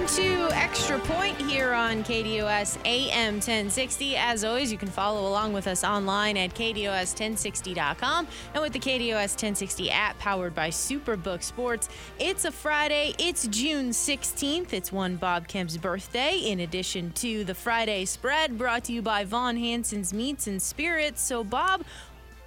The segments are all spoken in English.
Welcome into Extra Point here on KDOS AM 1060. As always, you can follow along with us online at KDOS1060.com and with the KDOS 1060 app powered by Superbook Sports. It's a Friday. It's June 16th. It's one Bob Kemp's birthday, in addition to the Friday spread brought to you by Von Hanson's Meats and Spirits. So, Bob,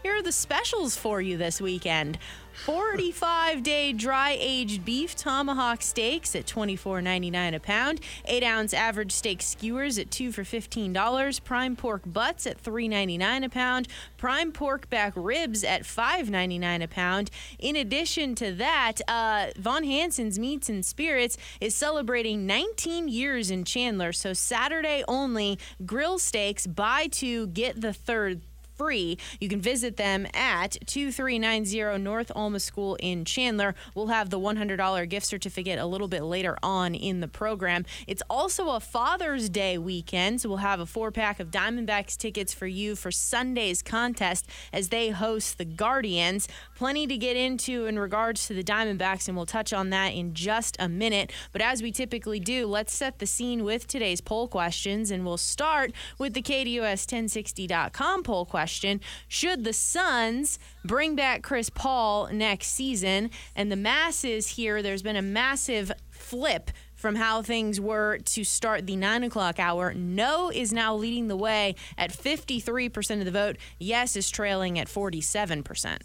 here are the specials for you this weekend. 45 day dry aged beef tomahawk steaks at $24.99 a pound, 8 ounce average steak skewers at 2 for $15, prime pork butts at $3.99 a pound, prime pork back ribs at $5.99 a pound. In addition to that, uh, Von Hanson's Meats and Spirits is celebrating 19 years in Chandler, so Saturday only grill steaks, buy two, get the third free. You can visit them at 2390 North Alma School in Chandler. We'll have the $100 gift certificate a little bit later on in the program. It's also a Father's Day weekend, so we'll have a four pack of Diamondbacks tickets for you for Sunday's contest as they host the Guardians. Plenty to get into in regards to the Diamondbacks, and we'll touch on that in just a minute. But as we typically do, let's set the scene with today's poll questions, and we'll start with the KDOS 1060.com poll question question Should the Suns bring back Chris Paul next season? And the masses here, there's been a massive flip from how things were to start the nine o'clock hour. No is now leading the way at 53% of the vote. Yes is trailing at 47%.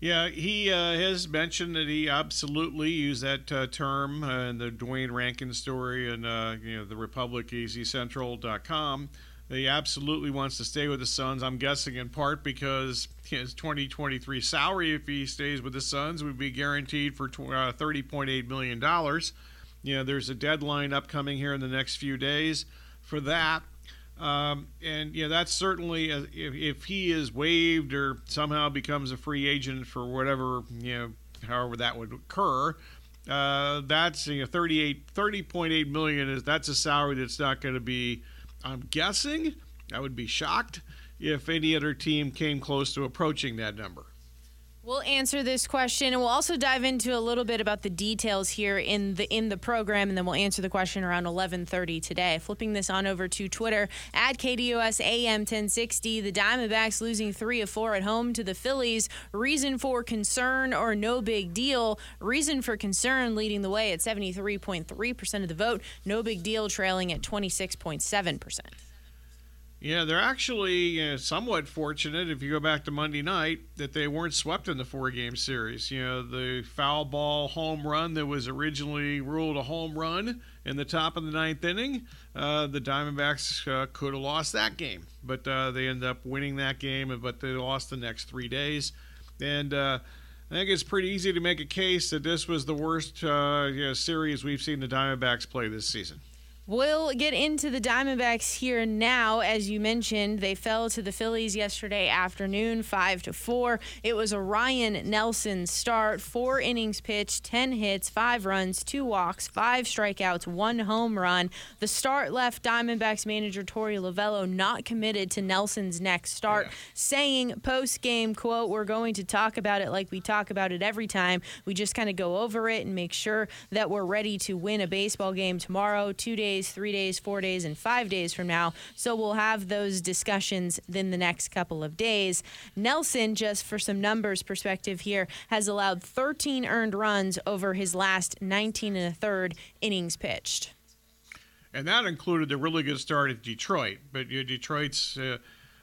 Yeah, he uh, has mentioned that he absolutely used that uh, term uh, in the Duane Rankin story and uh, you know the Republic azcentral.com. He absolutely wants to stay with the Suns. I'm guessing in part because his 2023 salary, if he stays with the Suns, would be guaranteed for uh, 30.8 million dollars. You know, there's a deadline upcoming here in the next few days for that. Um, and you know that's certainly a, if, if he is waived or somehow becomes a free agent for whatever you know however that would occur uh, that's you know 38 30.8 million is that's a salary that's not going to be I'm guessing, I would be shocked if any other team came close to approaching that number. We'll answer this question and we'll also dive into a little bit about the details here in the in the program and then we'll answer the question around 11:30 today. Flipping this on over to Twitter at KDUS AM 1060, the Diamondbacks losing 3 of 4 at home to the Phillies. Reason for concern or no big deal? Reason for concern leading the way at 73.3% of the vote, no big deal trailing at 26.7%. Yeah, they're actually somewhat fortunate if you go back to Monday night that they weren't swept in the four game series. You know, the foul ball home run that was originally ruled a home run in the top of the ninth inning, uh, the Diamondbacks uh, could have lost that game, but uh, they ended up winning that game, but they lost the next three days. And uh, I think it's pretty easy to make a case that this was the worst uh, you know, series we've seen the Diamondbacks play this season. We'll get into the Diamondbacks here now. As you mentioned, they fell to the Phillies yesterday afternoon, five to four. It was a Ryne Nelson start, four innings pitched, ten hits, five runs, two walks, five strikeouts, one home run. The start left Diamondbacks manager Torey Lovullo not committed to Nelson's next start, yeah. saying post game quote, "We're going to talk about it like we talk about it every time. We just kind of go over it and make sure that we're ready to win a baseball game tomorrow, two days." Days, three days, four days, and five days from now. So we'll have those discussions in the next couple of days. Nelson, just for some numbers perspective here, has allowed 13 earned runs over his last 19 and a third innings pitched. And that included the really good start at Detroit. But you know, Detroit's. Uh,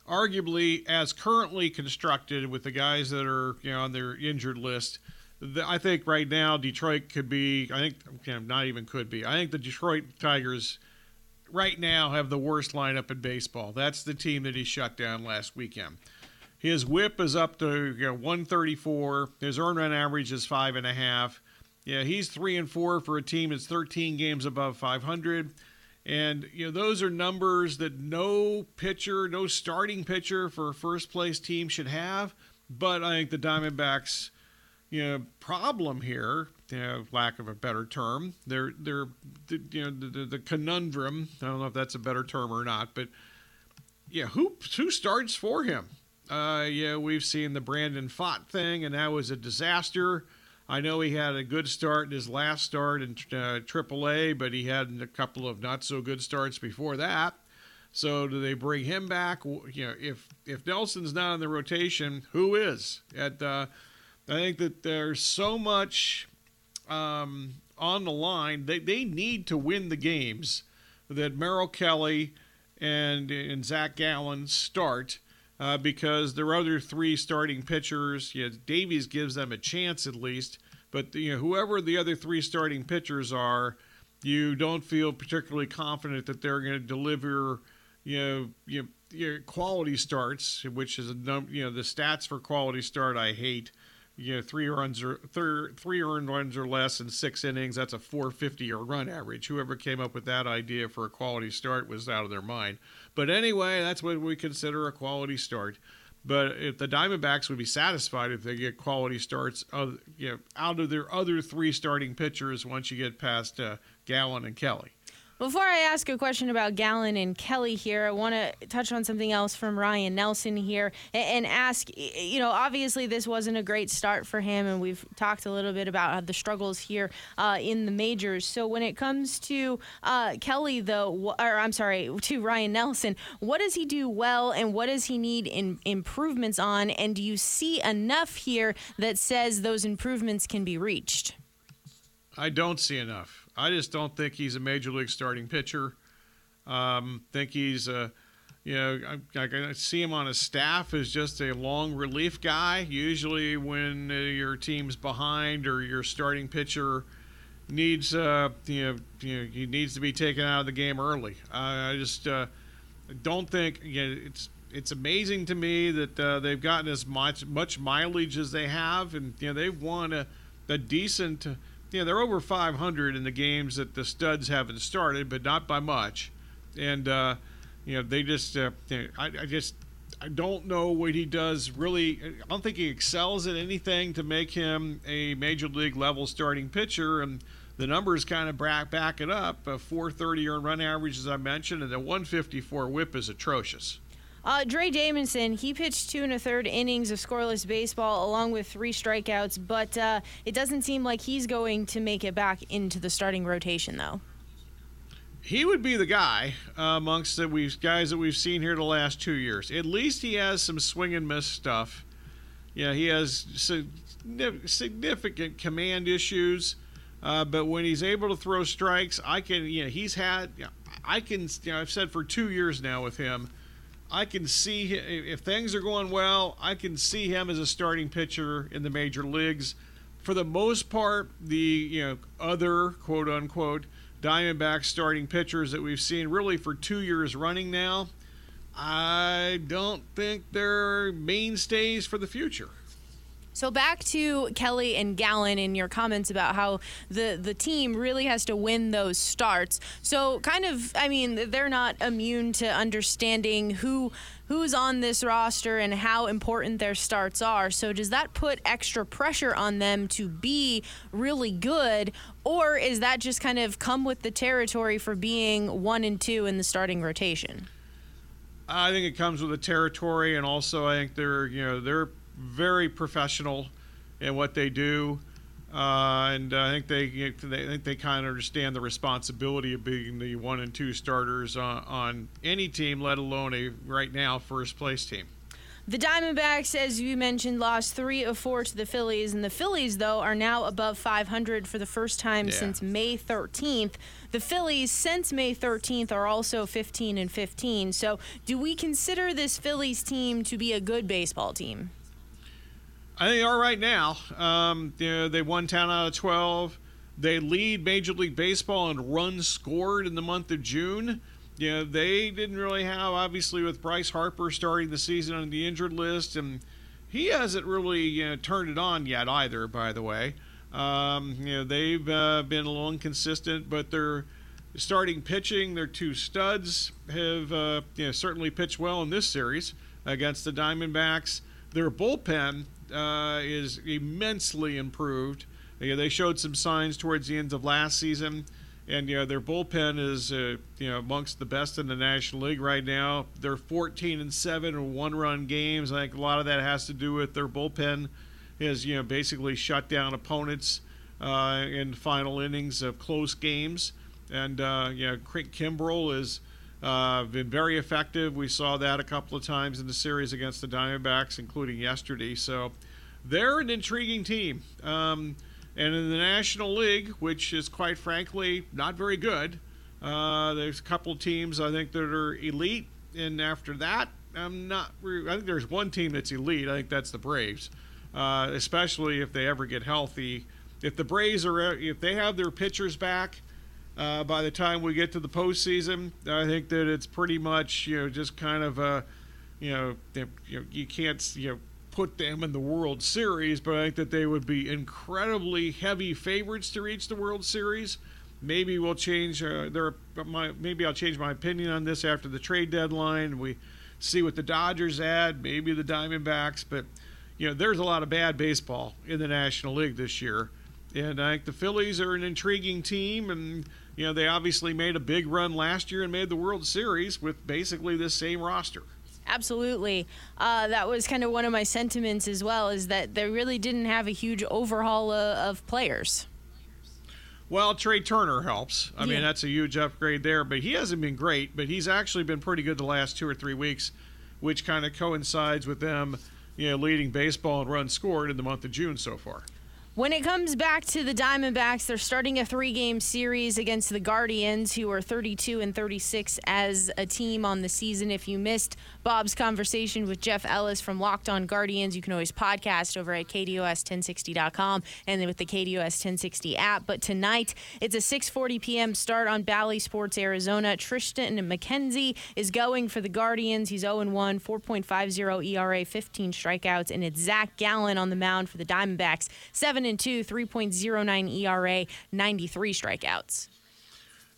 arguably, as currently constructed, with the guys that are you know on their injured list, I think right now Detroit could be. I think not even could be. I think the Detroit Tigers right now have the worst lineup in baseball. That's the team that he shut down last weekend. His WHIP is up to you know, 134. His earned run average is five and a half. Yeah, he's three and four for a team that's 13 games above 500. And you know those are numbers that no pitcher, no starting pitcher for a first place team should have. But I think the Diamondbacks, you know, problem here, you know, lack of a better term, they're they're you know the, the, the conundrum. I don't know if that's a better term or not, but yeah, who who starts for him? Uh, yeah, we've seen the Brandon Pfaadt thing, and that was a disaster. I know he had a good start in his last start in uh, AAA, but he had a couple of not so good starts before that. So do they bring him back? You know, if if Nelson's not in the rotation, who is? At uh, I think that there's so much um, on the line. They they need to win the games that Merrill Kelly and and Zach Gallen start uh, because their other three starting pitchers, you know, Davies gives them a chance at least, but you know, whoever the other three starting pitchers are, you don't feel particularly confident that they're going to deliver, you know, you know, quality starts, which is a you know the stats for quality start I hate you know three runs or three, earned runs or less in six innings that's a 450 or run average. Whoever came up with that idea for a quality start was out of their mind. But anyway that's what we consider a quality start. But if the diamondbacks would be satisfied if they get quality starts of, you know, out of their other three starting pitchers once you get past uh, Gallen and kelly before I ask a question about Gallen and Kelly here, I want to touch on something else from Ryne Nelson here and ask you know, obviously this wasn't a great start for him, and we've talked a little bit about the struggles here uh, in the majors. So when it comes to uh, Kelly, though, or I'm sorry, to Ryne Nelson, what does he do well and what does he need in, improvements on? And do you see enough here that says those improvements can be reached? I don't see enough. I just don't think he's a major league starting pitcher. Um, think he's a, you know, I, I, see him on a staff as just a long relief guy. Usually, when uh, your team's behind or your starting pitcher needs, uh, you know, you know, he needs to be taken out of the game early. I, I just uh, don't think you know, it's it's amazing to me that uh, they've gotten as much much mileage as they have, and you know they've won a, a decent you know, they're over 500 in the games that the studs haven't started, but not by much. And uh, you know, they just, uh, I, I just, I don't know what he does really. I don't think he excels at anything to make him a major league level starting pitcher. And the numbers kind of back, back it up. A 430 earned run average, as I mentioned, and the 154 whip is atrocious. Uh, Drey Davidson, he pitched two and a third innings of scoreless baseball along with three strikeouts, but uh, it doesn't seem like he's going to make it back into the starting rotation, though. He would be the guy uh, amongst the we've, guys that we've seen here the last two years. At least he has some swing and miss stuff. Yeah, he has significant command issues, uh, but when he's able to throw strikes, I can. You know, he's had. I can. You know, I've said for two years now with him I can see if things are going well, I can see him as a starting pitcher in the major leagues. For the most part, the you know other quote unquote Diamondback starting pitchers that we've seen really for two years running now, I don't think they're mainstays for the future. So back to Kelly and Gallen and your comments about how the the team really has to win those starts. So kind of, I mean, they're not immune to understanding who who's on this roster and how important their starts are. So does that put extra pressure on them to be really good or is that just kind of come with the territory for being 1 and 2 in the starting rotation? I think it comes with the territory and also I think they're, you know, they're very professional in what they do. Uh, and I think they, they I think they kind of understand the responsibility of being the one and two starters on, on any team, let alone a right now first place team. The Diamondbacks, as you mentioned, lost three of four to the Phillies, and the Phillies, though, are now above 500 for the first time yeah. since May 13th. The Phillies, since May 13th, are also 15 and 15. So, do we consider this Phillies team to be a good baseball team? I think they are right now. Um, they won 10 out of 12. They lead Major League Baseball in runs scored in the month of June. you know, they didn't really have, obviously, with Bryce Harper starting the season on the injured list, and he hasn't really you know, turned it on yet either, by the way. Um, you know, they've uh, been a little inconsistent, but they're starting pitching. Their two studs have uh, you know, certainly pitched well in this series against the Diamondbacks. Their bullpen uh, is immensely improved. You know, they showed some signs towards the end of last season, and you know their bullpen is uh, you know amongst the best in the National League right now. They're 14 and seven in one-run games. I think a lot of that has to do with their bullpen has you know basically shut down opponents uh, in final innings of close games, and uh, you know Craig Kimbrel has uh, been very effective. We saw that a couple of times in the series against the Diamondbacks, including yesterday. So they're an intriguing team. Um, and in the National League, which is quite frankly not very good, uh, there's a couple teams I think that are elite, and after that, I'm not. I think there's one team that's elite. I think that's the Braves uh, especially if they ever get healthy. If the Braves are, if they have their pitchers back uh, by the time we get to the postseason, I think that it's pretty much you know just kind of a, you know, you, you can't you know put them in the World Series, but I think that they would be incredibly heavy favorites to reach the World Series. Maybe we'll change uh, their my maybe I'll change my opinion on this after the trade deadline. We see what the Dodgers add, maybe the Diamondbacks, but you know, there's a lot of bad baseball in the National League this year. And I think the Phillies are an intriguing team, and you know they obviously made a big run last year and made the World Series with basically this same roster. Absolutely, uh, that was kind of one of my sentiments as well. Is that they really didn't have a huge overhaul of, of players. Well, Trey Turner helps. I yeah. mean, that's a huge upgrade there, but he hasn't been great. But he's actually been pretty good the last two or three weeks, which kind of coincides with them you know, leading baseball in runs scored in the month of June so far. When it comes back to the Diamondbacks, they're starting a three-game series against the Guardians, who are 32 and 36 as a team on the season. If you missed Bob's conversation with Jeff Ellis from Locked On Guardians, you can always podcast over at KDOS1060.com and with the KDOS 1060 app. But tonight, it's a 6:40 p.m. start on Bally Sports Arizona. Triston McKenzie is going for the Guardians. He's 0-1, 4.50 ERA, 15 strikeouts, and it's Zach Gallen on the mound for the Diamondbacks. And 2, 3.09 ERA, 93 strikeouts.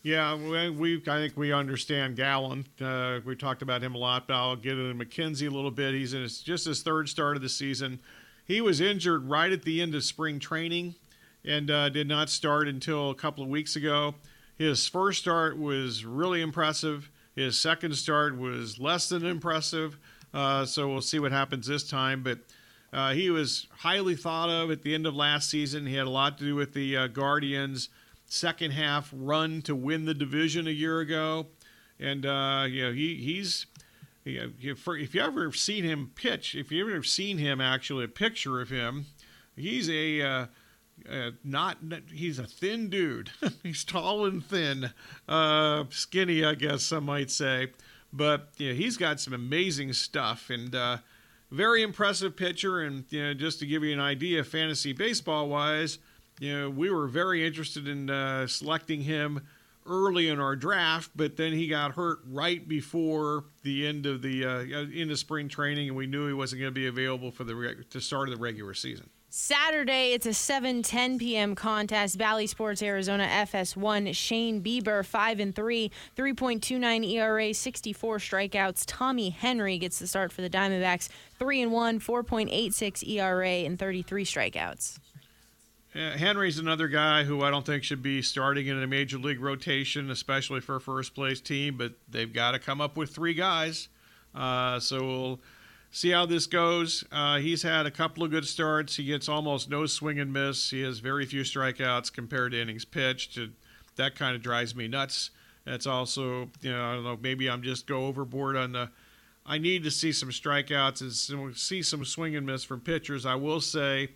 Yeah, we, I think we understand Gallen. Uh, we talked about him a lot, but I'll get into McKenzie a little bit. He's in his, just his third start of the season. He was injured right at the end of spring training and uh, did not start until a couple of weeks ago. His first start was really impressive. His second start was less than impressive. Uh, so we'll see what happens this time. But uh, he was highly thought of at the end of last season. He had a lot to do with the uh, Guardians' second half run to win the division a year ago, and uh, you know he he's. if you ever seen him pitch, if you ever seen him actually a picture of him, he's a uh, uh, not he's a thin dude. he's tall and thin, uh, skinny, I guess some might say. But yeah, he's got some amazing stuff, and uh, very impressive pitcher. And you know, just to give you an idea, fantasy baseball wise, you know, we were very interested in uh, selecting him early in our draft, but then he got hurt right before the end of the uh, end of spring training, and we knew he wasn't going to be available for the to start of the regular season. Saturday, it's a 7:10 p.m. contest. Bally Sports Arizona FS1. Shane Bieber, five and three, 3.29 ERA, 64 strikeouts. Tommy Henry gets the start for the Diamondbacks, three and one, 4.86 ERA, and 33 strikeouts. Henry's another guy who I don't think should be starting in a major league rotation, especially for a first place team. But they've got to come up with three guys. Uh, so we'll see how this goes. Uh, he's had a couple of good starts. He gets almost no swing and miss. He has very few strikeouts compared to innings pitched. That kind of drives me nuts. That's also, you know, I don't know, maybe I'm just go overboard on the. I need to see some strikeouts and see some swing and miss from pitchers. I will say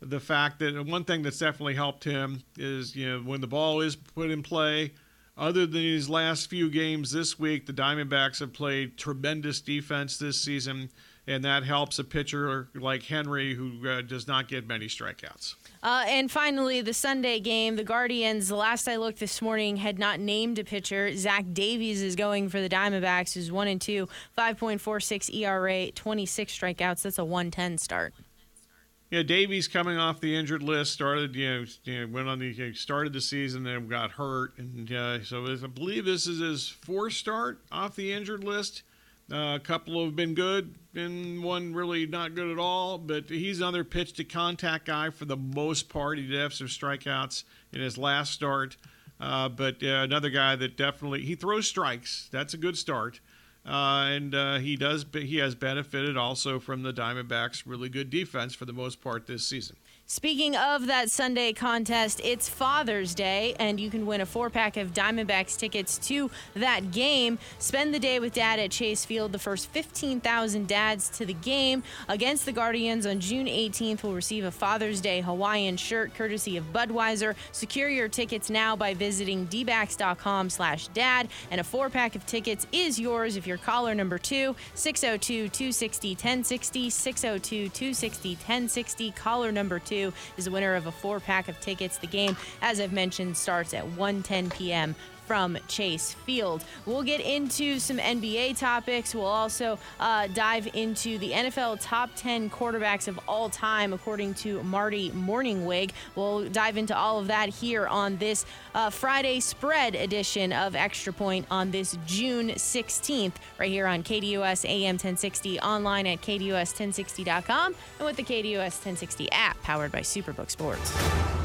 the fact that one thing that's definitely helped him is, you know, when the ball is put in play, other than these last few games this week, the Diamondbacks have played tremendous defense this season. and that helps a pitcher like Henry who uh, does not get many strikeouts. Uh, and finally, the Sunday game, the Guardians, the last I looked this morning, had not named a pitcher. Zach Davies is going for the Diamondbacks, who's 1 and 2, 5.46 ERA, 26 strikeouts. That's a 110 start. Yeah, Davies coming off the injured list started, you know, you know went on the you know, started the season and got hurt, and uh, so I believe this is his fourth start off the injured list. Uh, a couple have been good, and one really not good at all. But he's another pitch to contact guy for the most part. He did have some strikeouts in his last start, uh, but uh, another guy that definitely he throws strikes. That's a good start. Uh, and uh, he does. He has benefited also from the Diamondbacks' really good defense for the most part this season. Speaking of that Sunday contest, it's Father's Day, and you can win a four pack of Diamondbacks tickets to that game. Spend the day with dad at Chase Field. The first 15,000 dads to the game against the Guardians on June 18th will receive a Father's Day Hawaiian shirt courtesy of Budweiser. Secure your tickets now by visiting dbacks.com slash dad, and a four pack of tickets is yours if you're caller number two, 602 260 1060, 602 260 1060, caller number two is the winner of a four pack of tickets. The game, as I've mentioned, starts at 1:10 p.m from Chase Field. We'll get into some NBA topics. We'll also uh, dive into the NFL top 10 quarterbacks of all time, according to Marty Mornhinweg. We'll dive into all of that here on this uh, Friday spread edition of Extra Point on this June 16th, right here on KDUS AM 1060, online at KDUS1060.com, and with the KDUS 1060 app powered by Superbook Sports.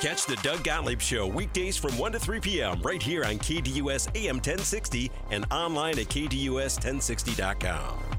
Catch the Doug Gottlieb Show weekdays from 1 to 3 p.m. right here on KDUS AM 1060 and online at KDUS1060.com.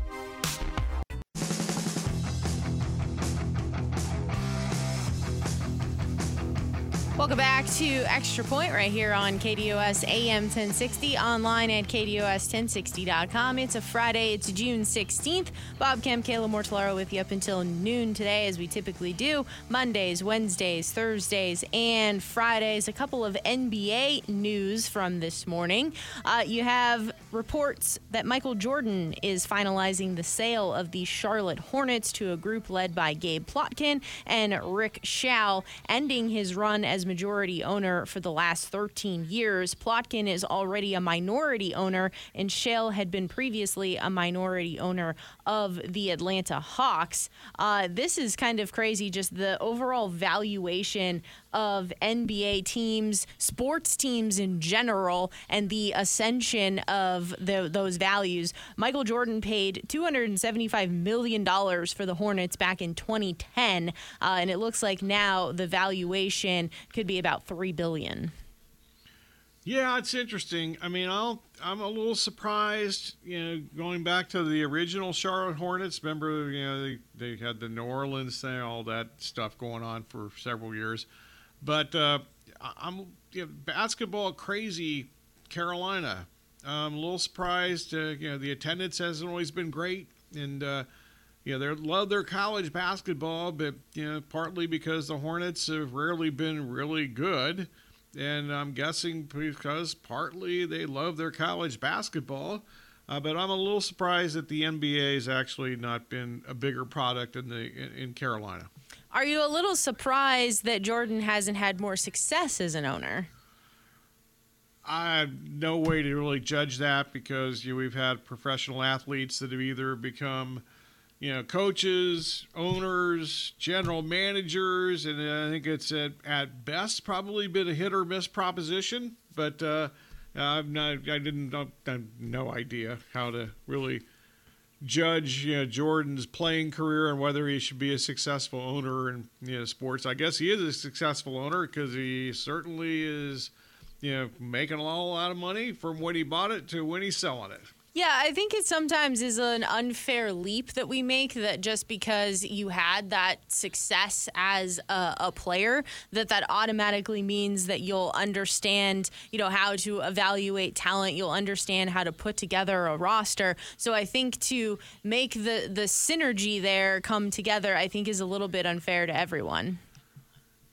Welcome back to Extra Point right here on KDOS AM 1060, online at KDOS1060.com. It's a Friday, it's June 16th. Bob Kemp, Kayla Mortellaro with you up until noon today, as we typically do. Mondays, Wednesdays, Thursdays, and Fridays. A couple of NBA news from this morning. Uh, you have reports that Michael Jordan is finalizing the sale of the Charlotte Hornets to a group led by Gabe Plotkin and Rick Schnall, ending his run as majority owner for the last 13 years. Plotkin is already a minority owner, and Schnall had been previously a minority owner of the Atlanta Hawks. Uh, this is kind of crazy, just the overall valuation of NBA teams, sports teams in general, and the ascension of the, those values. Michael Jordan paid $275 million for the Hornets back in 2010, uh, and it looks like now the valuation could be about 3 billion. Yeah, it's interesting. I mean, I'll, I'm a little surprised. You know, going back to the original Charlotte Hornets. Remember, you know, they, they had the New Orleans thing, all that stuff going on for several years. But uh, I'm you know, basketball crazy Carolina. I'm a little surprised. Uh, you know, the attendance hasn't always been great, and uh, you know they love their college basketball, but you know partly because the Hornets have rarely been really good, and I'm guessing because partly they love their college basketball. Uh, but I'm a little surprised that the NBA has actually not been a bigger product in the in, in Carolina. Are you a little surprised that Jordan hasn't had more success as an owner? I have no way to really judge that because you know, we've had professional athletes that have either become, you know, coaches, owners, general managers, and I think it's at, at best probably been a hit or miss proposition. But uh, I've not, I didn't, I have no idea how to really judge you know, Jordan's playing career and whether he should be a successful owner in you know, sports. I guess he is a successful owner because he certainly is you know, making a lot of money from when he bought it to when he's selling it. Yeah, I think it sometimes is an unfair leap that we make that just because you had that success as a, a, player, that that automatically means that you'll understand, you know, how to evaluate talent. You'll understand how to put together a roster. So I think to make the the synergy there come together, I think is a little bit unfair to everyone.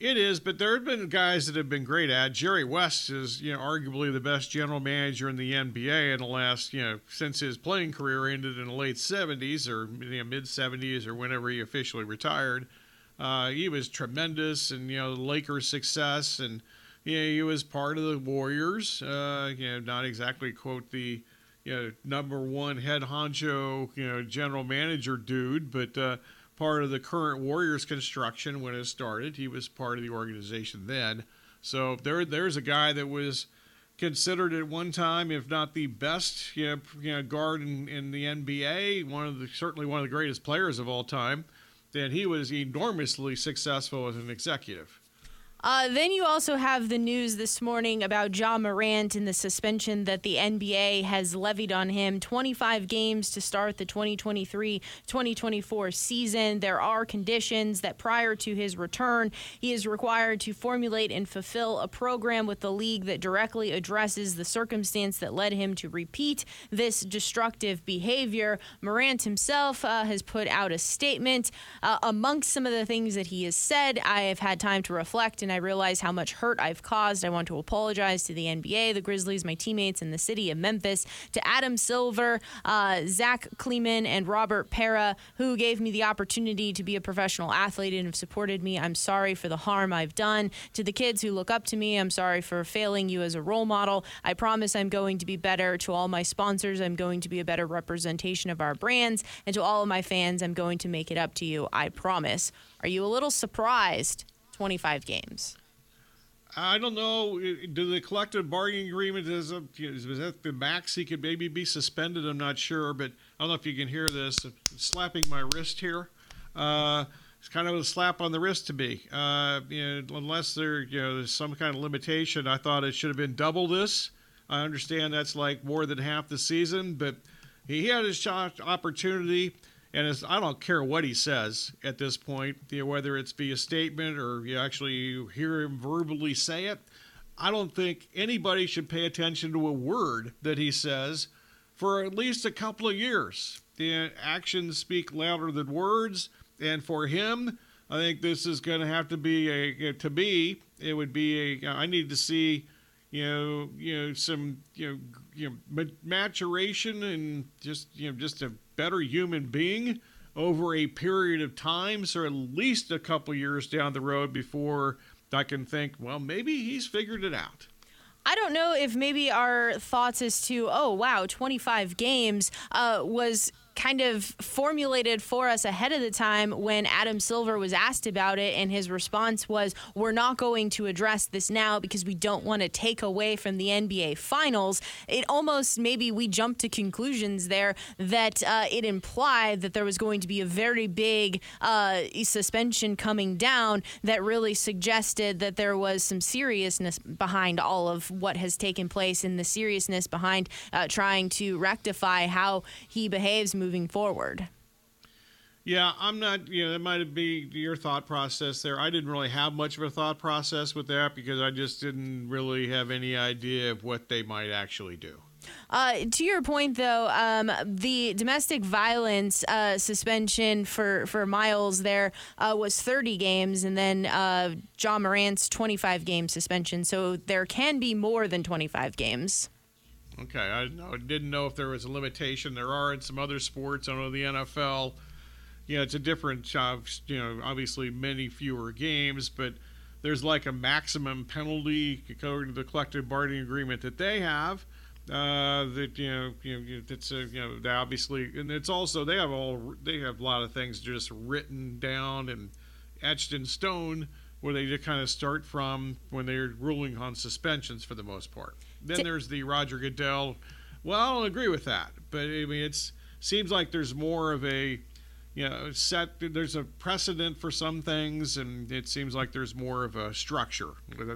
It is, but there have been guys that have been great at. Jerry West is, you know, arguably the best general manager in the NBA in the last, you know, since his playing career ended in the late 70s or you know, mid 70s or whenever he officially retired. Uh, he was tremendous, and you know, the Lakers' success, and you know, he was part of the Warriors. Uh, you know, not exactly quote the you know number one head honcho, you know, general manager dude, but. Uh, part of the current Warriors construction when it started. He was part of the organization then. So there, there's a guy that was considered at one time, if not the best, you know, you know guard in, in, the NBA. One of the certainly one of the greatest players of all time. Then he was enormously successful as an executive. Uh, then you also have the news this morning about Ja Morant and the suspension that the NBA has levied on him 25 games to start the 2023 2024 season. There are conditions that prior to his return, he is required to formulate and fulfill a program with the league that directly addresses the circumstance that led him to repeat this destructive behavior. Morant himself uh, has put out a statement. Uh, amongst some of the things that he has said, I have had time to reflect I realize how much hurt I've caused. I want to apologize to the NBA, the Grizzlies, my teammates, and the city of Memphis, to Adam Silver, uh, Zach Kleiman, and Robert Pera, who gave me the opportunity to be a professional athlete and have supported me. I'm sorry for the harm I've done. To the kids who look up to me, I'm sorry for failing you as a role model. I promise I'm going to be better. To all my sponsors, I'm going to be a better representation of our brands. And to all of my fans, I'm going to make it up to you. I promise. Are you a little surprised 25 games. I don't know. Do the collective bargaining agreement is, is that the max he could maybe be suspended? I'm not sure, but I don't know if you can hear this. Slapping my wrist here. Uh, it's kind of a slap on the wrist to me. Uh, you know, unless there, you know, there's some kind of limitation. I thought it should have been double this. I understand that's like more than half the season, but he had his opportunity. And I don't care what he says at this point, you know, whether it's via statement or you actually hear him verbally say it. I don't think anybody should pay attention to a word that he says for at least a couple of years. The actions speak louder than words, and for him, I think this is going to have to be a to me. It would be a. I need to see, you know, you know, some you know, you know, maturation and just you know, just a better human being over a period of time, so at least a couple years down the road before I can think, well, maybe he's figured it out. I don't know if maybe our thoughts as to, oh, wow, 25 games uh, was kind of formulated for us ahead of the time when Adam Silver was asked about it, and his response was, We're not going to address this now because we don't want to take away from the NBA Finals. It almost maybe we jumped to conclusions there that uh, it implied that there was going to be a very big uh, suspension coming down that really suggested that there was some seriousness behind all of what has taken place and the seriousness behind uh, trying to rectify how he behaves moving moving forward. Yeah, I'm not, you know, that might be your thought process there. I didn't really have much of a thought process with that because I just didn't really have any idea of what they might actually do. Uh, to your point, though, um, the domestic violence uh, suspension for, for Miles there uh, was 30 games, and then uh, Ja Morant's 25 game suspension. So there can be more than 25 games. Okay, I, didn't know if there was a limitation. There are in some other sports. I know the NFL. Yeah, it's a different, you know, obviously many fewer games, but there's like a maximum penalty according to the collective bargaining agreement that they have. Uh, that you know, you know, that's a, you know, they obviously, and it's also they have all they have a lot of things just written down and etched in stone where they just kind of start from when they're ruling on suspensions for the most part. Then there's the Roger Goodell. Well, I don't agree with that, but I mean, it's seems like there's more of a you know set. There's a precedent for some things, and it seems like there's more of a structure.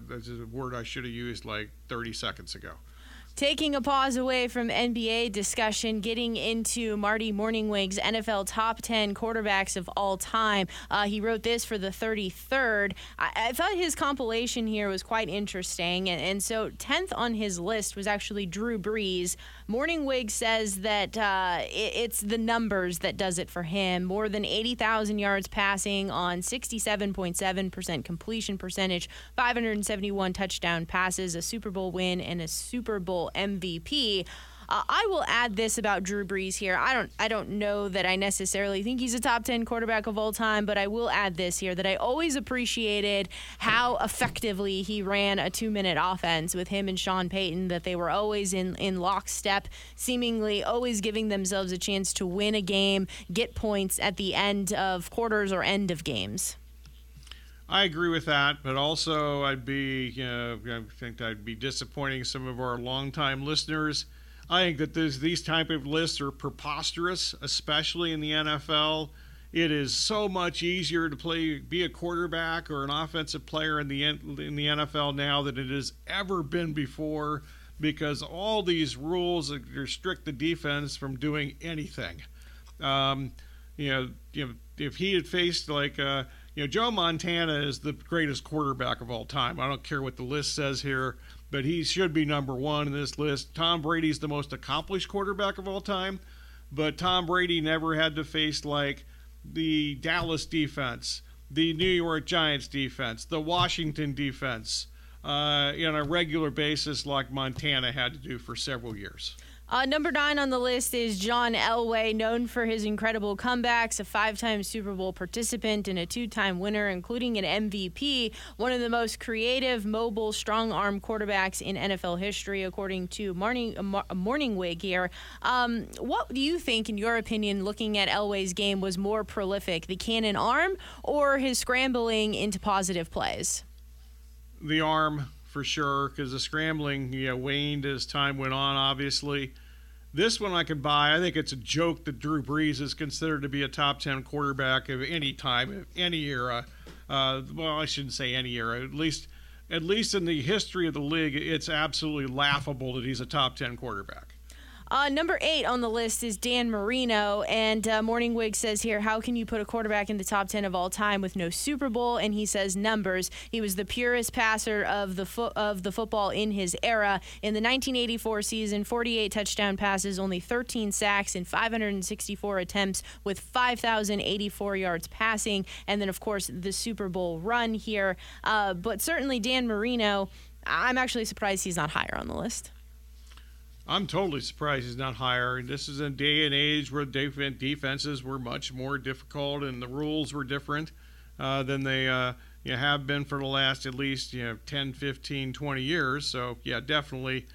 That's a word I should have used like 30 seconds ago. Taking a pause away from NBA discussion, getting into Marty Mornhinweg's NFL top 10 quarterbacks of all time. Uh, he wrote this for the 33rd. I, I, thought his compilation here was quite interesting. And, and, so, 10th on his list was actually Drew Brees. Mornhinweg says that uh, it, it's the numbers that does it for him. More than 80,000 yards passing on 67.7% completion percentage, 571 touchdown passes, a Super Bowl win, and a Super Bowl MVP. I will add this about Drew Brees here. I don't I don't know that I necessarily think he's a top 10 quarterback of all time, but I will add this here that I always appreciated how effectively he ran a 2-minute offense with him and Sean Payton that they were always in in lockstep, seemingly always giving themselves a chance to win a game, get points at the end of quarters or end of games. I agree with that, but also I'd be, you know, I think I'd be disappointing some of our longtime listeners. I think that this, these type of lists are preposterous, especially in the NFL. It is so much easier to play, be a quarterback or an offensive player in the in the NFL now than it has ever been before, because all these rules restrict the defense from doing anything. Um, you know, you know, if he had faced like. Uh, you know, Joe Montana is the greatest quarterback of all time. I don't care what the list says here, but he should be number one in this list. Tom Brady's the most accomplished quarterback of all time, but Tom Brady never had to face like the Dallas defense, the New York Giants defense, the Washington defense uh, on a regular basis like Montana had to do for several years. Uh, number nine on the list is John Elway, known for his incredible comebacks, a five time Super Bowl participant and a two time winner, including an MVP. One of the most creative, mobile, strong arm quarterbacks in NFL history, according to Morning, uh, Mornhinweg here. Um, what do you think, in your opinion, looking at Elway's game, was more prolific, the cannon arm or his scrambling into positive plays? The arm for sure, because the scrambling you know, waned as time went on, obviously. This one I can buy. I think it's a joke that Drew Brees is considered to be a top 10 quarterback of any time, of any era. Uh, well, I shouldn't say any era. At least, at least in the history of the league, it's absolutely laughable that he's a top 10 quarterback. Uh, number eight on the list is Dan Marino, and uh, Mornhinweg says here, "How can you put a quarterback in the top ten of all time with no Super Bowl?" And he says numbers. He was the purest passer of the fo- of the football in his era. In the 1984 season, 48 touchdown passes, only 13 sacks, and 564 attempts with 5,084 yards passing. And then, of course, the Super Bowl run here. Uh, but certainly, Dan Marino. I'm actually surprised he's not higher on the list. I'm totally surprised he's not higher. This is a day and age where defenses were much more difficult and the rules were different uh, than they uh, you know, have been for the last at least you know 10, 15, 20 years. So yeah, definitely.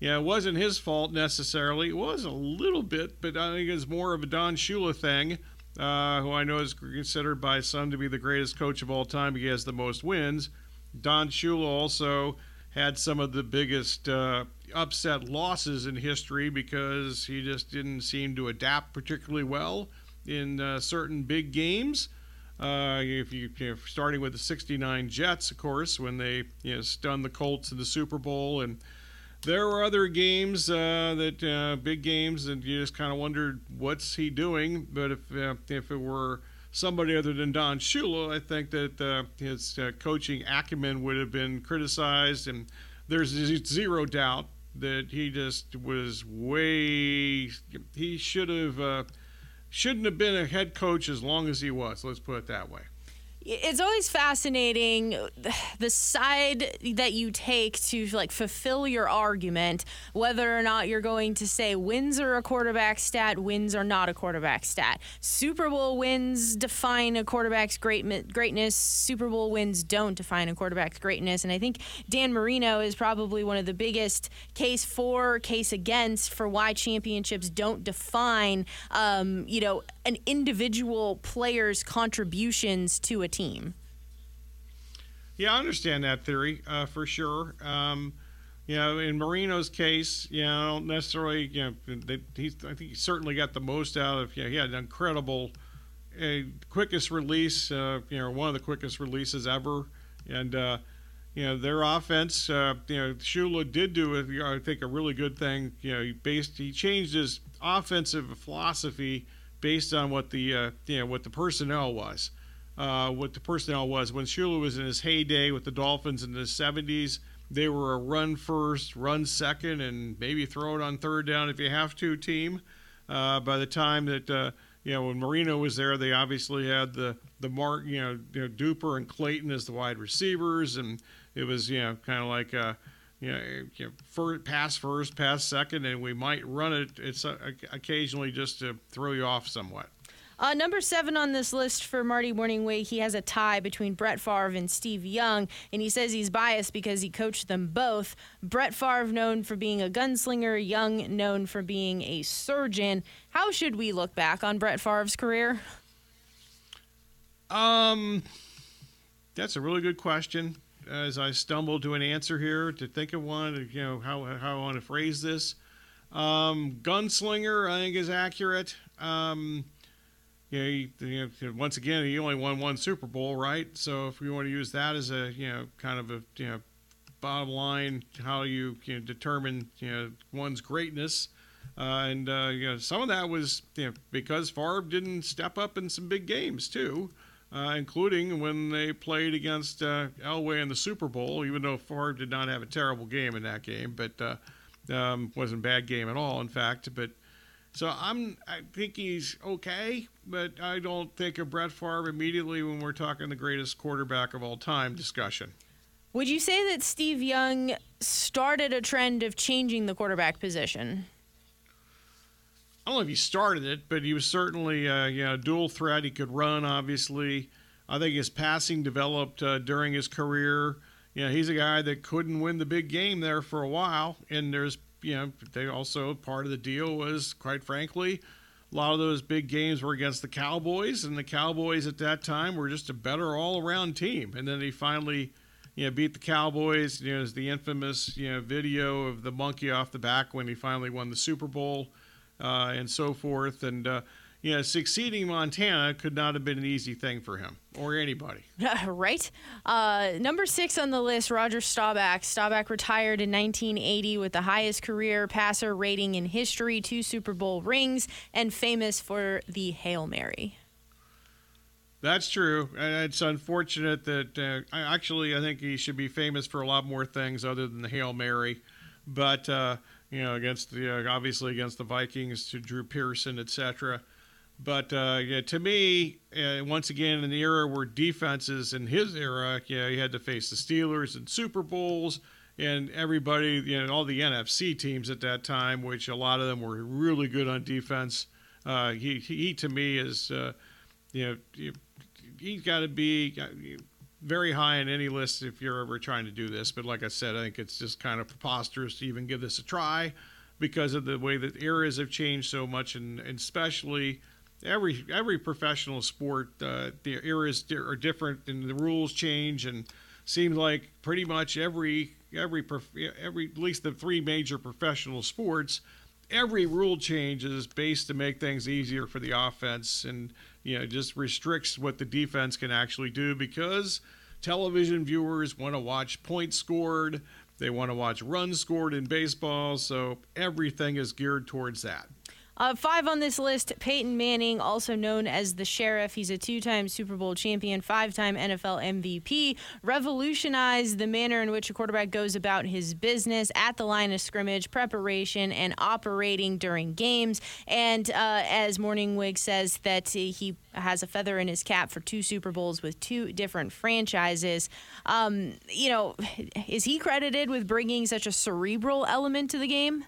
Yeah, it wasn't his fault necessarily. It was a little bit, but I think it's more of a Don Shula thing, uh, who I know is considered by some to be the greatest coach of all time. He has the most wins. Don Shula also had some of the biggest uh, upset losses in history because he just didn't seem to adapt particularly well in uh, certain big games. Uh, if you, starting with the '69 Jets, of course, when they you know, stunned the Colts in the Super Bowl, and there were other games uh, that uh, big games, and you just kind of wondered what's he doing. But if uh, if it were somebody other than Don Shula, I think that uh, his coaching acumen would have been criticized, and there's zero doubt that he just was way. He should have uh, shouldn't have been a head coach as long as he was. Let's put it that way it's always fascinating the side that you take to like fulfill your argument whether or not you're going to say wins are a quarterback stat wins are not a quarterback stat. Super bowl wins define a quarterback's great greatness. Super bowl wins don't define a quarterback's greatness. And i think dan marino is probably one of the biggest case for case against for why championships don't define um, you know an individual player's contributions to a team. Yeah, I understand that theory uh, for sure. Um, you know, in Marino's case, you know, I don't necessarily, you know, he's, I think he certainly got the most out of, you know, he had an incredible, uh, quickest release, uh, you know, one of the quickest releases ever. And, uh, you know their offense. Uh, you know, Shula did do it. I think a really good thing. You know, he based he changed his offensive philosophy based on what the uh, you know what the personnel was. Uh, what the personnel was when Shula was in his heyday with the Dolphins in the 70s. They were a run first, run second, and maybe throw it on third down if you have to team. Uh, by the time that uh, you know when Marino was there, they obviously had the the mark you know, you know Duper and Clayton as the wide receivers, and it was you know kind of like a you know, you know first, pass first, pass second, and we might run it. It's uh, occasionally just to throw you off somewhat. Uh, number seven on this list for Marty Mornhinweg, he has a tie between Brett Favre and Steve Young, and he says he's biased because he coached them both. Brett Favre known for being a gunslinger, Young known for being a surgeon. How should we look back on Brett Favre's career? Um, that's a really good question. As I stumble to an answer here, to think of one, you know how how I want to phrase this. Um, gunslinger, I think, is accurate. Um, you know, you know, once again, he only won one Super Bowl, right? So if we want to use that as a, you know, kind of a, you know, bottom line, how you, know, determine, you know, one's greatness. Uh, and, uh, you know, some of that was, you know, because Favre didn't step up in some big games, too, uh, including when they played against uh, Elway in the Super Bowl, even though Favre did not have a terrible game in that game, but uh, um, wasn't a bad game at all, in fact. But, so I'm I think he's okay, but I don't think of Brett Favre immediately when we're talking the greatest quarterback of all time discussion. Would you say that Steve Young started a trend of changing the quarterback position? I don't know if he started it, but he was certainly uh, you know dual threat. He could run, obviously. I think his passing developed uh, during his career. You know, he's a guy that couldn't win the big game there for a while, and there's you know, they also part of the deal was, quite frankly, a lot of those big games were against the Cowboys, and the Cowboys at that time were just a better all-around team. And then he finally, you know, beat the Cowboys. You know, as the infamous you know video of the monkey off the back when he finally won the Super Bowl, uh, and so forth. And uh, you know, succeeding Montana could not have been an easy thing for him or anybody. right. Uh, number six on the list, Roger Staubach. Staubach retired in 1980 with the highest career passer rating in history, two Super Bowl rings, and famous for the Hail Mary. That's true. It's unfortunate that uh, actually I think he should be famous for a lot more things other than the Hail Mary, but uh, you know against the uh, obviously against the Vikings to Drew Pearson, etc. But uh, yeah, to me, uh, once again, in the era where defenses in his era, yeah, he had to face the Steelers and Super Bowls and everybody, you know, all the NFC teams at that time, which a lot of them were really good on defense. Uh, he, he, to me, is, uh, you know, he's got to be uh, very high on any list if you're ever trying to do this. But like I said, I think it's just kind of preposterous to even give this a try because of the way that eras have changed so much, and, and especially – every every professional sport uh, the eras are different and the rules change and seems like pretty much every every every at least the three major professional sports every rule change is based to make things easier for the offense and you know just restricts what the defense can actually do because television viewers want to watch points scored. They want to watch runs scored in baseball. So everything is geared towards that uh, five on this list Peyton Manning, also known as the Sheriff. He's a two time Super Bowl champion, five time NFL MVP, revolutionized the manner in which a quarterback goes about his business at the line of scrimmage, preparation, and operating during games. And uh, as Mornhinweg says, that he has a feather in his cap for two Super Bowls with two different franchises. Um, you know, is he credited with bringing such a cerebral element to the game?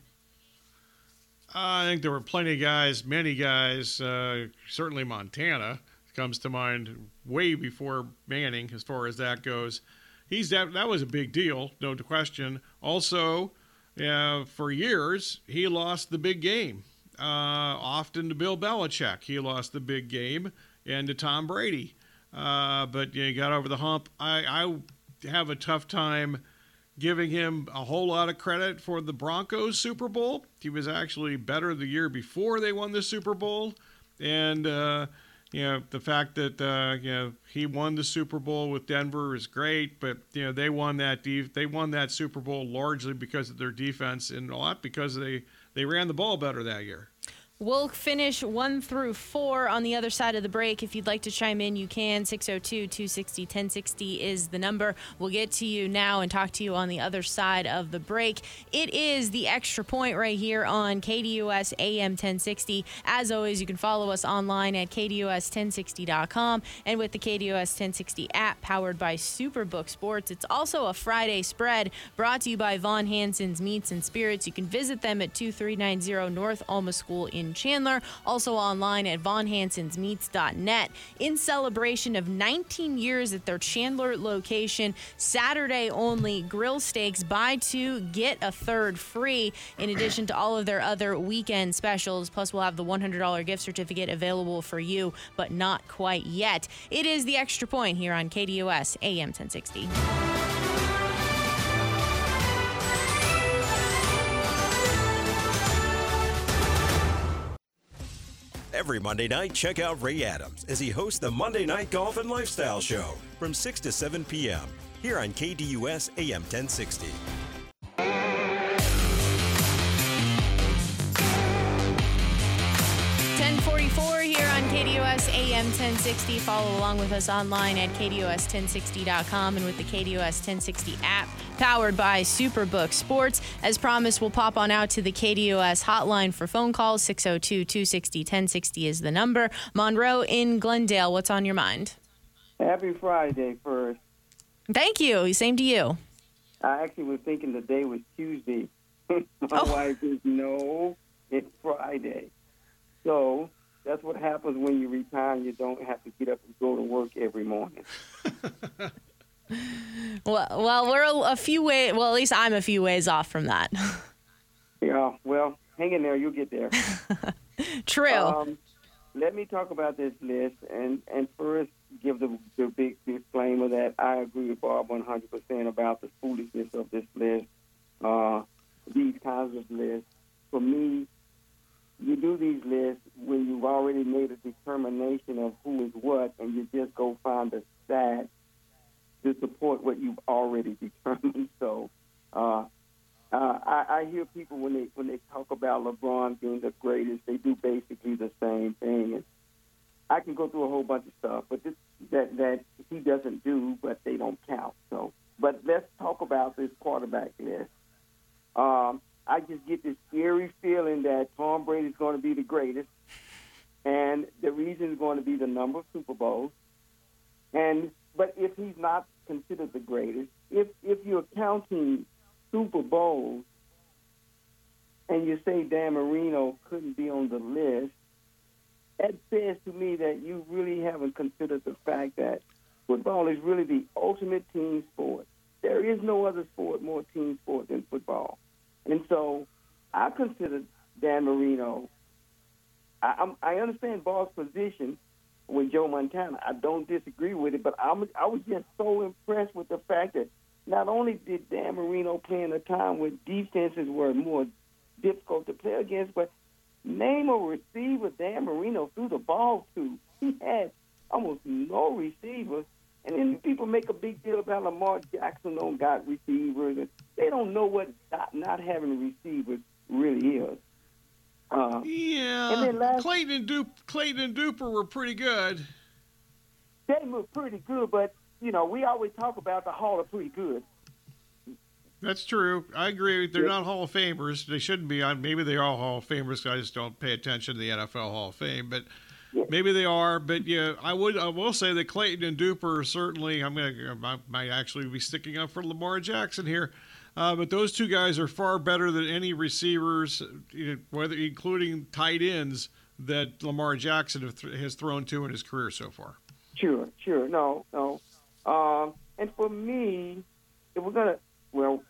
I think there were plenty of guys, many guys, uh, certainly Montana comes to mind way before Manning as far as that goes. He's that that was a big deal, no question. Also, uh, for years he lost the big game. Uh, often to Bill Belichick, he lost the big game, and to Tom Brady. Uh, but you, got over the hump. I, I have a tough time giving him a whole lot of credit for the Broncos Super Bowl. He was actually better the year before they won the Super Bowl. And, uh, you know the fact that uh, you know he won the Super Bowl with Denver is great, but you know they won that they won that Super Bowl largely because of their defense and a lot because they they ran the ball better that year. We'll finish one through four on the other side of the break. If you'd like to chime in, you can. 602 260 1060 is the number. We'll get to you now and talk to you on the other side of the break. It is the extra point right here on KDUS AM 1060. As always, you can follow us online at KDUS1060.com and with the KDUS 1060 app powered by Superbook Sports. It's also a Friday spread brought to you by Von Hanson's Meats and Spirits. You can visit them at 2390 North Alma School in Chandler, also online at vonhansonsmeats.net. In celebration of 19 years at their Chandler location, Saturday only grill steaks, buy two, get a third free, in addition to all of their other weekend specials. Plus, we'll have the $100 gift certificate available for you, but not quite yet. It is the extra point here on KDUS AM 1060. Every Monday night, check out Ray Adams as he hosts the Monday Night Golf and Lifestyle Show from 6 to 7 p.m. here on KDUS AM 1060. Ten forty-four here on KDUS AM 1060. Follow along with us online at KDUS1060.com and with the KDUS 1060 app powered by Superbook Sports. As promised, we'll pop on out to the KDUS hotline for phone calls. 602 260 1060 is the number. Monroe in Glendale, what's on your mind? Happy Friday first. Thank you. Same to you. I actually was thinking the day was Tuesday. My Oh. wife says, no, it's Friday. So that's what happens when you retire and you don't have to get up and go to work every morning. Well, well, we're a, a few ways. Well, at least I'm a few ways off from that. Yeah, well, hang in there. You'll get there. True. Um, let me talk about this list and, and first give the, the big disclaimer that I agree with Bob 100% about the foolishness of this list, uh, these kinds of lists. For me, you do these lists when you've already made a determination of who is what, and you just go find the stats to support what you've already determined. So, uh, uh, I, I hear people when they when they talk about LeBron being the greatest, they do basically the same thing. And I can go through a whole bunch of stuff, but this, that that he doesn't do, but they don't count. So, but let's talk about this quarterback list. Um, I just get this eerie feeling that Tom Brady's going to be the greatest, and the reason is going to be the number of Super Bowls. And but if he's not considered the greatest, if if you're counting Super Bowls and you say Dan Marino couldn't be on the list, that says to me that you really haven't considered the fact that football is really the ultimate team sport. There is no other sport more team sport than football. And so I consider Dan Marino. I, I'm, I understand Ball's position with Joe Montana. I don't disagree with it, but I'm, I was just so impressed with the fact that not only did Dan Marino play in a time when defenses were more difficult to play against, but name a receiver Dan Marino threw the ball to. He had almost no receivers. And then people make a big deal about Lamar Jackson don't got receivers. And they don't know what not, not having receivers really is. Uh, Yeah, And then last- Clayton and Dup- Clayton and Duper were pretty good. they were pretty good, but, you know, we always talk about the Hall of pretty good. That's true. I agree. They're Yeah. not Hall of Famers. They shouldn't be on. Maybe they are Hall of Famers. I just don't pay attention to the NFL Hall of Fame, but Maybe they are. But yeah, I would. I will say that Clayton and Duper certainly. I'm gonna. I might actually be sticking up for Lamar Jackson here. Uh, but those two guys are far better than any receivers, you know, whether including tight ends that Lamar Jackson have th- has thrown to in his career so far. Sure, sure. No, no. Um, and for me, if we're gonna, well,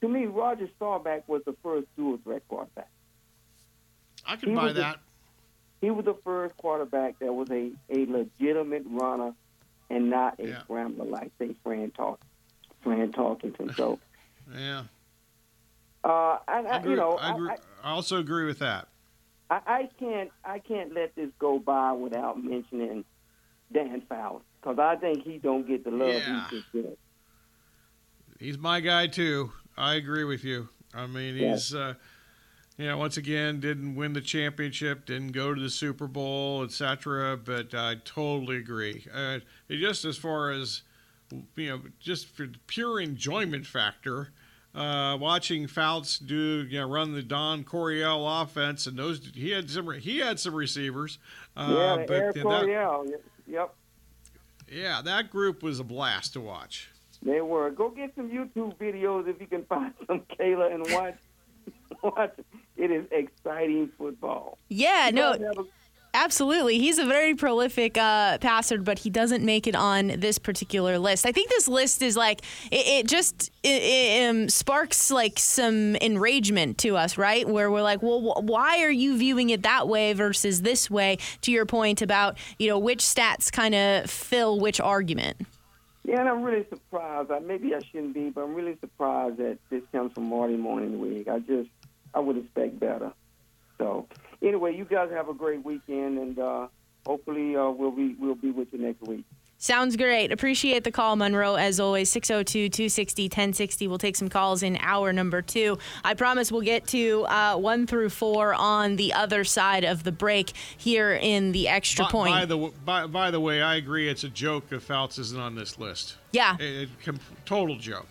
to me, Roger Staubach was the first dual threat quarterback. I can He buy that. He was the first quarterback that was a, a legitimate runner and not a Yeah. scrambler like say Fran Talk, Fran Tarkenton. So, Yeah, uh, and I I, agree. you know, I, agree. I, I also agree with that. I, I can't I can't let this go by without mentioning Dan Fouts because I think he don't get the love Yeah. he should get. He's my guy too. I agree with you. I mean, Yeah. he's uh, you know once again didn't win the championship, didn't go to the Super Bowl, etc. But I totally agree. Uh, just as far as you know, just for the pure enjoyment factor. Uh, watching Fouts do, you know, run the Don Coryell offense, and those he had some he had some receivers, uh, yeah, but that, Coryell. Yep, yeah, that group was a blast to watch. they were. Go get some YouTube videos if you can find some, Kayla, and watch. watch. It is exciting football. Yeah, You no, Absolutely. He's a very prolific uh, passer, but he doesn't make it on this particular list. I think this list is like, it, it just it, it, um, sparks like some enragement to us, right? Where we're like, well, wh- why are you viewing it that way versus this way? To your point about, you know, which stats kind of fill which argument. Yeah, and I'm really surprised. I, maybe I shouldn't be, but I'm really surprised that this comes from Marty Mornhinweg. I just, I would expect better. So, anyway, you guys have a great weekend, and uh, hopefully uh, we'll be we'll be with you next week. Sounds great. Appreciate the call, Monroe. As always, 602 260 1060. We'll take some calls in hour number two. I promise we'll get to uh, one through four on the other side of the break here in the extra By, point. by the by, by the way, I agree. It's a joke if Fouts isn't on this list. yeah. Total joke.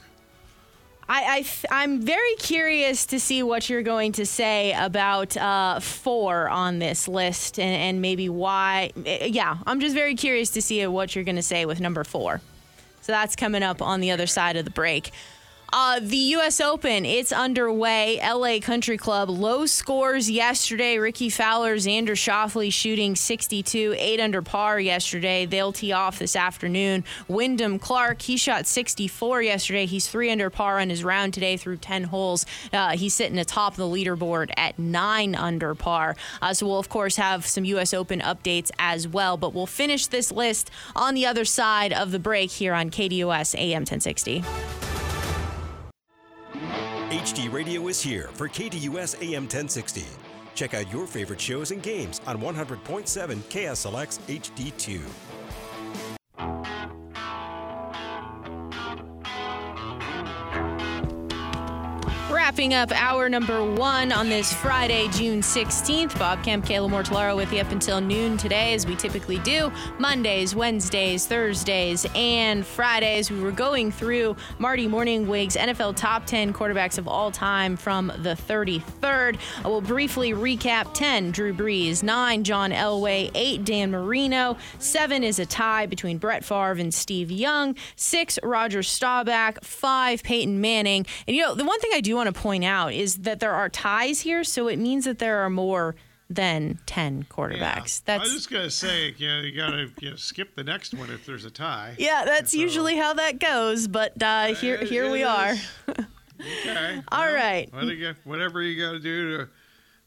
I, I I'm very curious to see what you're going to say about uh, four on this list and, and maybe why. eh, Yeah, I'm just very curious to see what you're going to say with number four. So that's coming up on the other side of the break. Uh, the U.S. Open, it's underway. L.A. Country Club, low scores yesterday. Rickie Fowler, Xander Schauffele shooting 62, 8 under par yesterday. They'll tee off this afternoon. Wyndham Clark, he shot 64 yesterday. He's 3 under par on his round today through 10 holes. Uh, he's sitting atop the leaderboard at 9 under par. Uh, so we'll, of course, have some U.S. Open updates as well. But we'll finish this list on the other side of the break here on KDUS AM 1060. HD Radio is here for KDUS AM 1060. Check out your favorite shows and games on 100.7 KSLX HD2. Wrapping up hour number one on this Friday, June 16th. Bob Kemp, Kayla Mortellaro with you up until noon today, as we typically do. Mondays, Wednesdays, Thursdays, and Fridays. We were going through Marty Mornhinweg's NFL top 10 quarterbacks of all time from the 33rd. I will briefly recap 10, Drew Brees, 9, John Elway, 8, Dan Marino, 7 is a tie between Brett Favre and Steve Young, 6, Roger Staubach, 5, Peyton Manning. And you know, the one thing I do want to point out is that there are ties here, so it means that there are more than 10 quarterbacks. I That's I was just gonna say, you, know, you gotta you know, skip the next one if there's a tie. yeah, that's So- usually how that goes, but uh, here here we are. is. Okay. All well, right. what do you- whatever you got to do to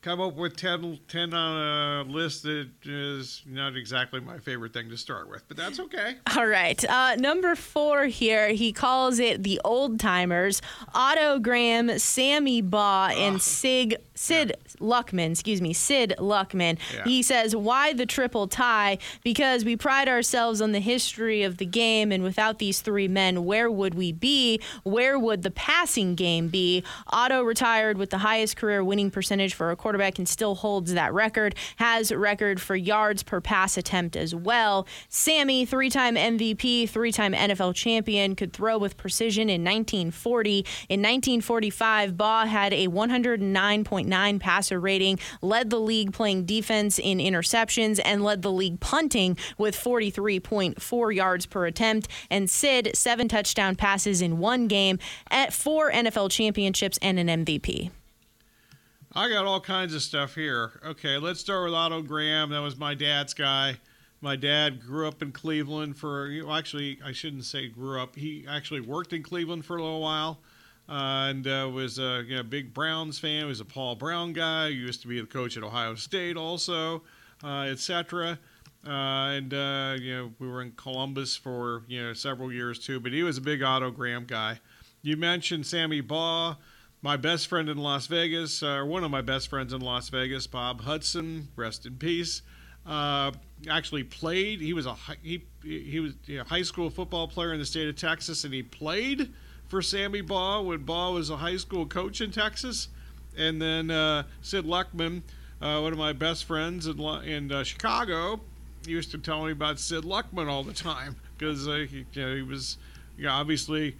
come up with 10, 10 on a list that is not exactly my favorite thing to start with, but that's okay. All right. Uh, number four here, he calls it the old timers. Otto Graham, Sammy Baugh, and Sig Sid Luckman, excuse me, Sid Luckman. Yeah. He says, Why the triple tie? Because we pride ourselves on the history of the game, and without these three men, where would we be? Where would the passing game be? Otto retired with the highest career winning percentage for a quarterback and still holds that record, has record for yards per pass attempt as well. Sammy, three time MVP, three time NFL champion, could throw with precision in 1940. In 1945, Baugh had a 109.9 passer rating, led the league playing defense in interceptions, and led the league punting with 43.4 yards per attempt. And Sid, seven touchdown passes in one game at four NFL championships and an MVP. I got all kinds of stuff here. Okay, let's start with Otto Graham. That was my dad's guy. My dad grew up in Cleveland for, actually, I shouldn't say grew up. He actually worked in Cleveland for a little while uh, and uh, was a you know, big Browns fan. He was a Paul Brown guy. He used to be the coach at Ohio State also, uh, etc. Uh, and, uh, you know, we were in Columbus for, you know, several years too. But he was a big Otto Graham guy. You mentioned Sammy Baugh. My best friend in Las Vegas, or uh, one of my best friends in Las Vegas, Bob Hudson, rest in peace. Uh, actually played. He was a he he was a high school football player in the state of Texas, and he played for Sammy Baugh when Baugh was a high school coach in Texas. And then uh, Sid Luckman, uh, one of my best friends in in uh, Chicago, used to tell me about Sid Luckman all the time because uh, he, you know, he was you know, obviously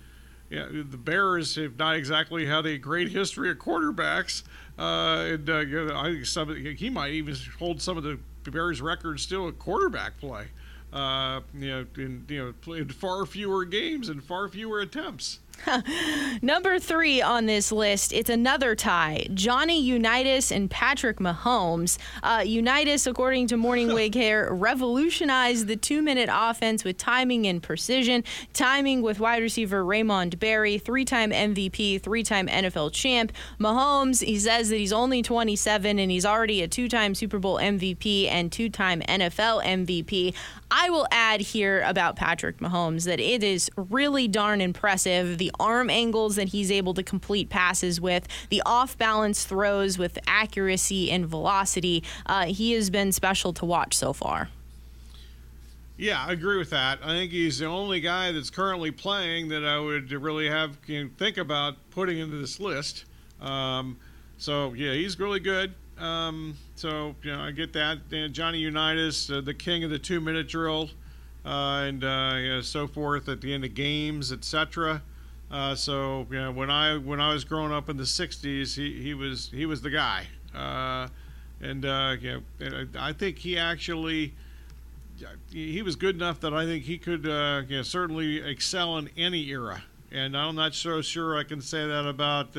yeah, the Bears have not exactly had a great history of quarterbacks. Uh, and uh, you know, I think some he might even hold some of the Bears records still at quarterback play. Uh, you know, in you know, played far fewer games and far fewer attempts. Number three on this list, it's another tie. Johnny Unitas and Patrick Mahomes. Uh, Unitas, according to Mornhinweg here, revolutionized the two minute offense with timing and precision. Timing with wide receiver Raymond Berry, three time MVP, three time NFL champ. Mahomes, he says that he's only 27 and he's already a two time Super Bowl MVP and two time NFL MVP. I will add here about Patrick Mahomes that it is really darn impressive the arm angles that he's able to complete passes with, the off balance throws with accuracy and velocity. Uh, he has been special to watch so far. Yeah, I agree with that. I think he's the only guy that's currently playing that I would really have know, think about putting into this list. Um, so yeah, he's really good. Um, so you know, I get that. And Johnny Unitas, uh, the king of the two-minute drill, uh, and uh, you know, so forth at the end of games, etc. Uh, so you know, when I when I was growing up in the '60s, he, he was he was the guy, uh, and uh, you know, I think he actually he was good enough that I think he could you know, certainly excel in any era. And I'm not so sure I can say that about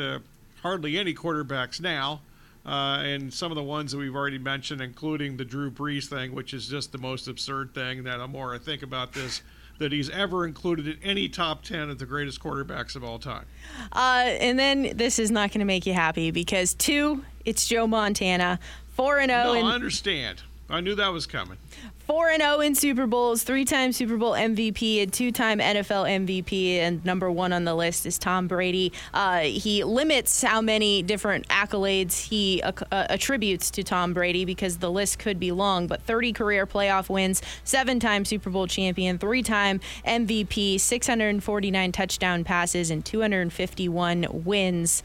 hardly any quarterbacks now uh, and some of the ones that we've already mentioned, including the Drew Brees thing, which is just the most absurd thing that the more I think about this, that he's ever included in any top 10 of the greatest quarterbacks of all time. Uh, and then this is not going to make you happy because two, it's Joe Montana. 4 and 0. No, and- I understand. I knew that was coming. 4 and 0 in Super Bowls, three-time Super Bowl MVP, and two-time NFL MVP, and number one on the list is Tom Brady. Uh, he limits how many different accolades he uh, attributes to Tom Brady because the list could be long. But 30 career playoff wins, seven-time Super Bowl champion, three-time MVP, 649 touchdown passes, and 251 wins.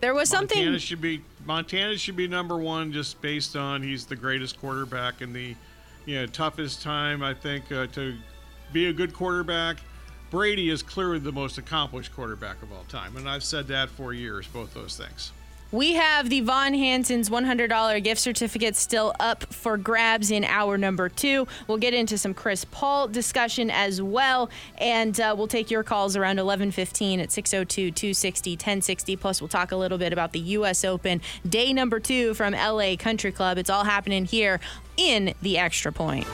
There was Montana something. Montana should be Montana should be number one just based on he's the greatest quarterback in the you know toughest time I think uh, to be a good quarterback. Brady is clearly the most accomplished quarterback of all time, and I've said that for years. Both those things. We have the Von Hanson's $100 gift certificate still up for grabs in hour number two. We'll get into some Chris Paul discussion as well, and uh, we'll take your calls around 11:15 at 602-260-1060. Plus, we'll talk a little bit about the U.S. Open day number two from LA Country Club. It's all happening here in the Extra Point.